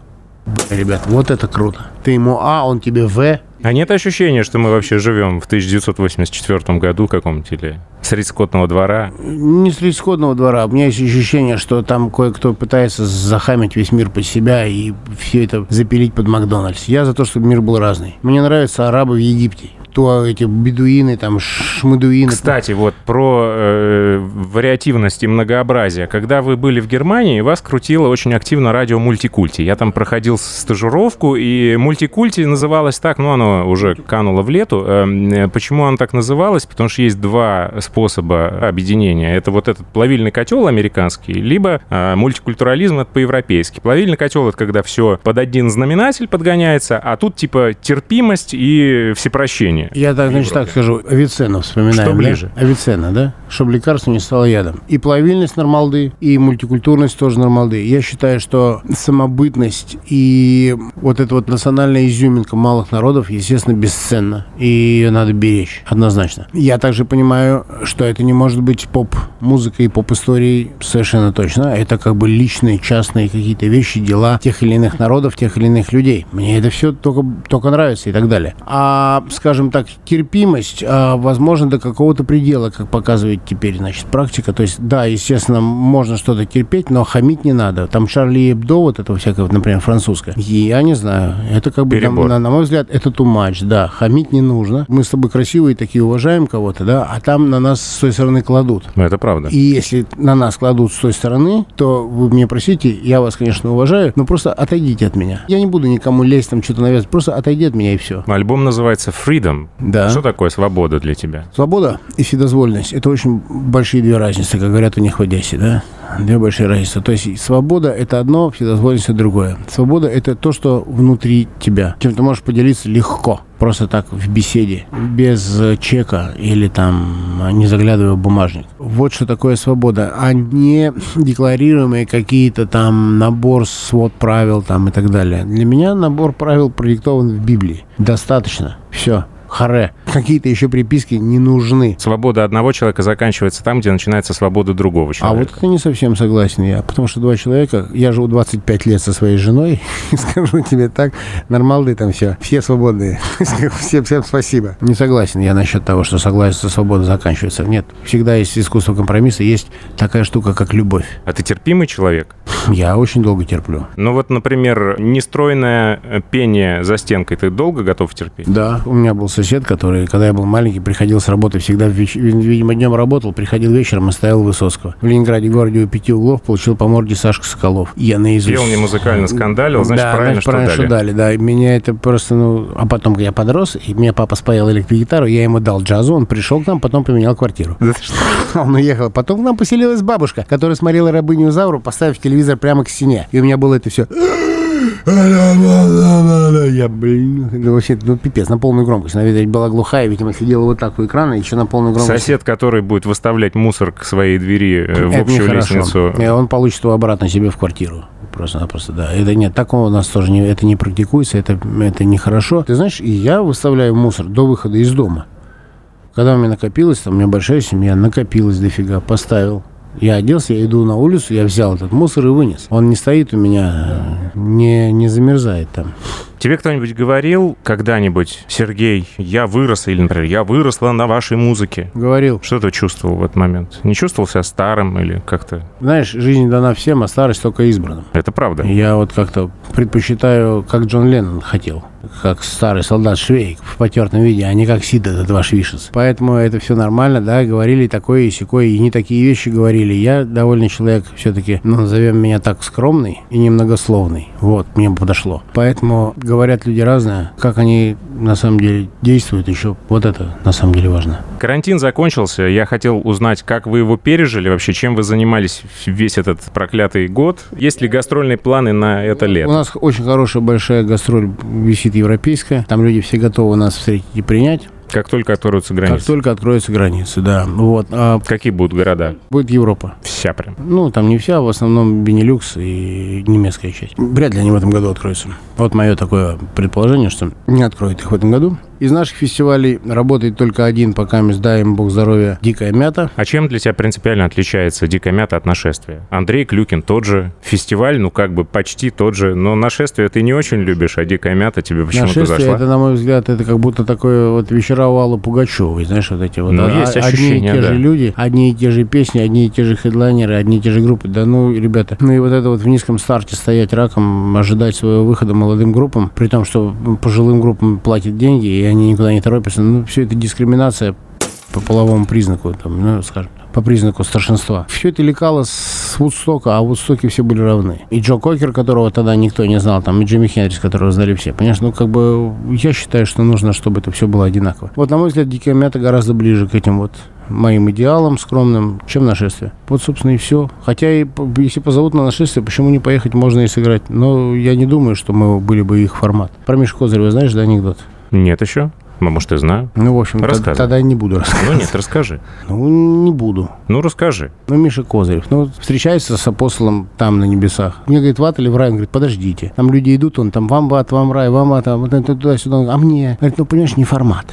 Ребят, вот это круто. Ты ему А, он тебе В. А нет ощущения, что мы вообще живем в 1984 году каком-нибудь или среди скотного двора? Не с исходного двора. У меня есть ощущение, что там кое-кто пытается захамить весь мир под себя и все это запилить под Макдональдс. Я за то, чтобы мир был разный. Мне нравятся арабы в Египте. То эти бедуины, там, шмадуины. Кстати, вот про э, вариативность и многообразие. Когда вы были в Германии, вас крутило очень активно радио мультикульти. Я там проходил стажировку, и мультикульти называлось так, ну, оно уже кануло в лету. Эм, э, Почему оно так называлось? Потому что есть два способа объединения. Это вот этот плавильный котел американский, либо э, мультикультурализм это по-европейски. Плавильный котел это когда все под один знаменатель подгоняется, а тут типа терпимость и всепрощение. Движение. Я так, значит, так скажу, Авиценна вспоминаем, Что да? ближе? Авиценна, да? Чтобы лекарство не стало ядом. И плавильность нормалды, и мультикультурность тоже нормалды. Я считаю, что самобытность и вот эта вот национальная изюминка малых народов, естественно, бесценна. И ее надо беречь, однозначно. Я также понимаю, что это не может быть поп-музыкой и поп-историей совершенно точно. Это как бы личные, частные какие-то вещи, дела тех или иных народов, тех или иных людей. Мне это все только, только нравится и так далее. А, скажем так, терпимость, а, возможно, до какого-то предела, как показывает теперь, значит, практика. То есть, да, естественно, можно что-то терпеть, но хамить не надо. Там Шарли Эбдо, вот этого всякого, например, французское. Я не знаю. Это как бы, там, на, на мой взгляд, это too much, да. Хамить не нужно. Мы с тобой красивые такие, уважаем кого-то, да, а там на нас с той стороны кладут. Ну, это правда. И если на нас кладут с той стороны, то вы мне простите, я вас, конечно, уважаю, но просто отойдите от меня. Я не буду никому лезть, там что-то навязывать, просто отойди от меня и все. Альбом называется Freedom. Да. Что такое свобода для тебя? Свобода и вседозволенность – это очень большие две разницы, как говорят у них в Одессе, да? Две большие разницы. То есть свобода – это одно, вседозволенность – это другое. Свобода – это то, что внутри тебя, чем ты можешь поделиться легко, просто так в беседе, без чека или там не заглядывая в бумажник. Вот что такое свобода, а не декларируемые какие-то там набор свод правил там и так далее. Для меня набор правил продиктован в Библии. Достаточно. Все. Харе. Какие-то еще приписки не нужны. Свобода одного человека заканчивается там, где начинается свобода другого А человека. вот это не совсем согласен я, потому что два человека, я живу 25 лет со своей женой, и скажу тебе так, нормалды там все, все свободные, всем, всем спасибо. Не согласен я насчет того, что согласие свобода заканчивается. Нет, всегда есть искусство компромисса, есть такая штука, как любовь. А ты терпимый человек? Я очень долго терплю. Ну вот, например, нестройное пение за стенкой ты долго готов терпеть? Да, у меня был сосед, который, когда я был маленький, приходил с работы, всегда, веч- видимо, днем работал, приходил вечером и ставил Высоцкого. В Ленинграде, городе у пяти углов, получил по морде Сашка Соколов. Я наизусть... Пел не музыкально, скандалил, значит, да, правильно, значит, что правильно, что дали. Да, меня это просто, ну... А потом я подрос, и мне папа спаял электрогитару, я ему дал джазу, он пришел к нам, потом поменял квартиру. Он уехал. Потом к нам поселилась бабушка, которая смотрела «Рабыню Изауру», поставив телевизор прямо к стене. И у меня было это все... Я, блин, ну, вообще, ну, пипец, на полную громкость. Она, видать, была глухая, видимо, сидела вот так у экрана, еще на полную громкость. Сосед, который будет выставлять мусор к своей двери э, в Это общую лестницу. И он получит его обратно себе в квартиру. Просто-напросто, да. Это нет, такого у нас тоже не, это не практикуется, это, это нехорошо. Ты знаешь, и я выставляю мусор до выхода из дома. Когда у меня накопилось, там у меня большая семья, накопилось дофига, поставил. Я оделся, я иду на улицу, я взял этот мусор и вынес. Он не стоит у меня, э, не, не замерзает там. Тебе кто-нибудь говорил когда-нибудь, Сергей, я вырос, или, например, я выросла на вашей музыке? Говорил, Что ты чувствовал в этот момент? Не чувствовал себя старым или как-то? знаешь, жизнь дана всем, а старость только избранным. Это правда. Я вот как-то предпочитаю, как Джон Леннон хотел, как старый солдат Швейк в потертом виде, а не как Сид этот ваш Вишес. Поэтому это все нормально, да, говорили такое и секое, и не такие вещи говорили. Я довольно человек все-таки, ну, назовем меня так, скромный и немногословный. Вот, мне подошло. Поэтому говорят люди разные, как они на самом деле действуют еще, вот это на самом деле важно. Карантин закончился. Я хотел узнать, как вы его пережили, вообще, чем вы занимались весь этот проклятый год. Есть ли гастрольные планы на это У лето? нас очень хорошая большая гастроль висит европейская. Там люди все готовы нас встретить и принять. Как только откроются Как границы. только откроются границы, да. Вот. А Какие будут города? будет Европа. Вся прям. Ну, там не вся, в основном Бенилюкс и немецкая часть. Вряд ли они в этом году откроются. Вот мое такое предположение, что не откроют их в этом году. Из наших фестивалей работает только один, пока мы даем бог здоровья, «Дикая мята». А чем для тебя принципиально отличается «Дикая мята» от «Нашествия»? Андрей Клюкин тот же, фестиваль, ну как бы почти тот же, но «Нашествие» ты не очень любишь, а «Дикая мята» тебе почему-то Нашествие, зашла. это, на мой взгляд, это как будто такое вот вечера у Аллы Пугачевой, знаешь, вот эти вот. Ну, а- есть одни и ощущение, те да. же люди, одни и те же песни, одни и те же хедлайнеры, одни и те же группы. Да ну, ребята, ну и вот это вот в низком старте стоять раком, ожидать своего выхода молодым группам, при том, что пожилым группам платят деньги, и они никуда не торопятся. Ну, все это дискриминация по половому признаку, там, ну, скажем, по признаку старшинства. Все это лекало с Вудстока, а в Вудстоке все были равны. И Джо Кокер, которого тогда никто не знал, там, и Джимми Хендрикс, которого знали все. Понимаешь, ну, как бы, я считаю, что нужно, чтобы это все было одинаково. Вот, на мой взгляд, Дикая Мята гораздо ближе к этим вот моим идеалам скромным, чем нашествие. Вот, собственно, и все. Хотя, и, если позовут на нашествие, почему не поехать, можно и сыграть. Но я не думаю, что мы были бы их формат. Про Мишу Козырева знаешь, да, анекдот? Нет еще? Ну, может, и знаю. Ну, в общем, Рассказывай. тогда я не буду рассказывать. Ну, нет, расскажи. Ну, не буду. Ну, расскажи. Ну, Миша Козырев, ну, встречается с апостолом там, на небесах. Мне говорит, в ад или в рай? Он говорит, подождите. Там люди идут, он там, вам в ад, вам рай, вам ад, вот это туда-сюда. А мне? Говорит, ну, понимаешь, не формат.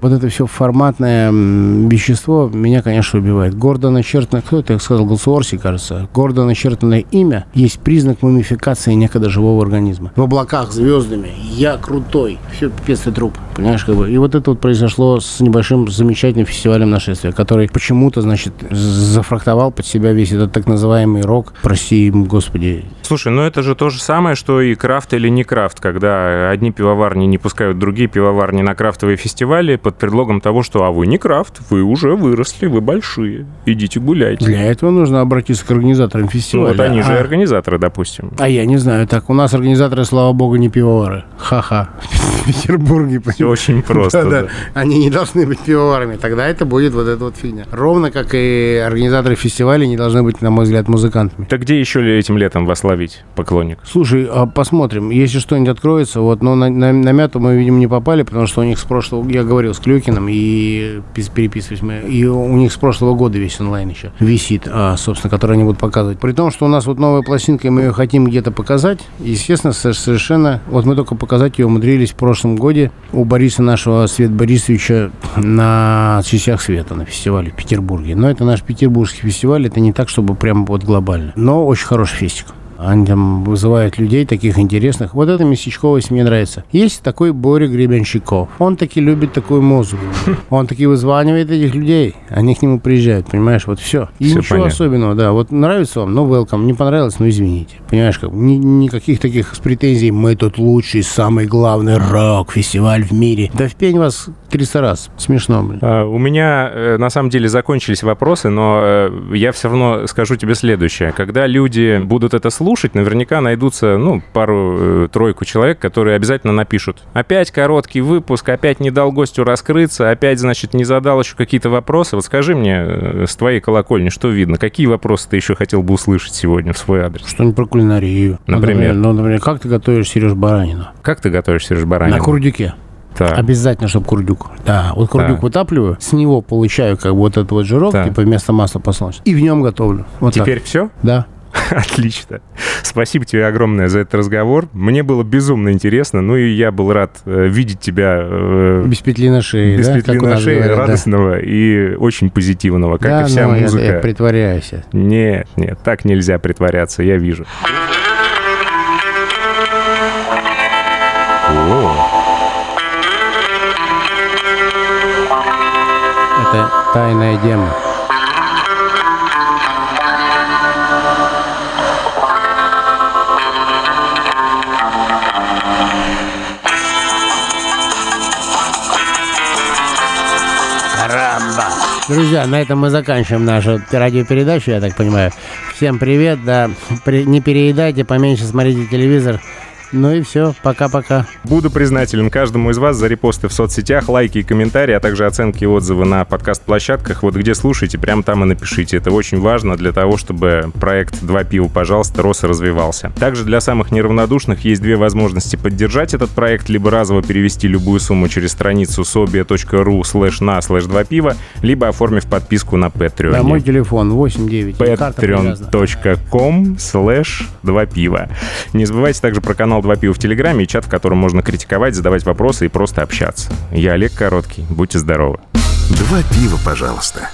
Вот это все форматное вещество меня, конечно, убивает. Гордо начертанное, кто это сказал, Голсуорси, кажется, гордо начертанное имя есть признак мумификации некогда живого организма. В облаках звездами я крутой, все пипец и труп, понимаешь, как бы. И вот это вот произошло с небольшим замечательным фестивалем нашествия, который почему-то, значит, зафрахтовал под себя весь этот так называемый рок, прости господи, Слушай, ну это же то же самое, что и крафт или не крафт, когда одни пивоварни не пускают другие пивоварни на крафтовые фестивали под предлогом того, что «а вы не крафт, вы уже выросли, вы большие, идите гуляйте». Для этого нужно обратиться к организаторам Ну, фестиваля. вот они же а, организаторы, допустим. а я не знаю, так у нас организаторы, слава богу, не пивовары. Ха-ха. В Петербурге. Все очень просто. Да-да. да. Они не должны быть пивоварами. Тогда это будет вот эта вот фигня. Ровно как и организаторы фестиваля не должны быть, на мой взгляд, музыкантами. Так где еще этим летом вас ловить, поклонник? Слушай, а посмотрим. Если что-нибудь откроется, вот, но на, на, на мяту мы, видимо, не попали, потому что у них с прошлого, я говорил с Клюкиным, и пис- переписывались мы, и у них с прошлого года весь онлайн еще висит, а, собственно, который они будут показывать. При том, что у нас вот новая пластинка, и мы ее хотим где-то показать, естественно, со- совершенно, вот мы только показать ее умудрились в прошлом годе у Бориса нашего Свет Борисовича на Частях Света, на фестивале в Петербурге. Но это наш петербургский фестиваль, это не так, чтобы прям вот глобально. Но очень хороший фестик. Они там вызывают людей таких интересных. Вот эта местечковость мне нравится. Есть такой Боря Гребенщиков. Он таки любит такую музыку. Он таки вызванивает этих людей. Они к нему приезжают, понимаешь, вот все. И Всё ничего понятно. особенного, да. Вот нравится вам, ну, welcome. Не понравилось, ну, извините. Понимаешь, как ни- никаких таких с претензий. Мы тут лучший, самый главный рок-фестиваль в мире. Да в пень вас 300 раз. Смешно, блин. А, У меня э, на самом деле закончились вопросы, но э, я все равно скажу тебе следующее. Когда люди будут это слушать, наверняка найдутся, ну, пару-тройку человек, которые обязательно напишут. Опять короткий выпуск, опять не дал гостю раскрыться, опять, значит, не задал еще какие-то вопросы. Вот скажи мне э, с твоей колокольни, что видно? Какие вопросы ты еще хотел бы услышать сегодня в свой адрес? Что-нибудь про кулинарию. Ну, Например? Ну, например, как ты готовишь Сереж баранину? Как ты готовишь, Сереж Баранин? На курдюке. Так. Обязательно, чтобы курдюк. Да, вот курдюк Так. вытапливаю, с него получаю как бы вот этот вот жирок, Так. типа вместо масла подсолнечного, и в нем готовлю. Вот так. Теперь все? Да. Отлично. Спасибо тебе огромное за этот разговор. Мне было безумно интересно. Ну и я был рад э, видеть тебя э, Без петли на шее, без да? петли как на шее, говорят, да. радостного и очень позитивного, как да, и вся ну, я- музыка. Я, притворяюсь. Нет, нет, так нельзя притворяться, я вижу. Тайная дема. Карамба. Друзья, на этом мы заканчиваем нашу радиопередачу, я так понимаю. Всем привет, да. Не переедайте, поменьше смотрите телевизор. Ну и все, пока-пока. Буду признателен каждому из вас за репосты в соцсетях, лайки и комментарии, а также оценки и отзывы на подкаст-площадках. Вот где слушаете, прямо там и напишите. Это очень важно для того, чтобы проект «Два пива, пожалуйста» рос и развивался. Также для самых неравнодушных есть две возможности поддержать этот проект, либо разово перевести любую сумму через страницу sobia.ru slash на slash 2 пива, либо оформив подписку на Patreon. Да, мой телефон 89. карта привязана. patreon.com slash 2 пива. Не забывайте также про канал 2 пива в Телеграме и чат, в котором можно критиковать, задавать вопросы и просто общаться. Я Олег Короткий. Будьте здоровы. Два пива, пожалуйста.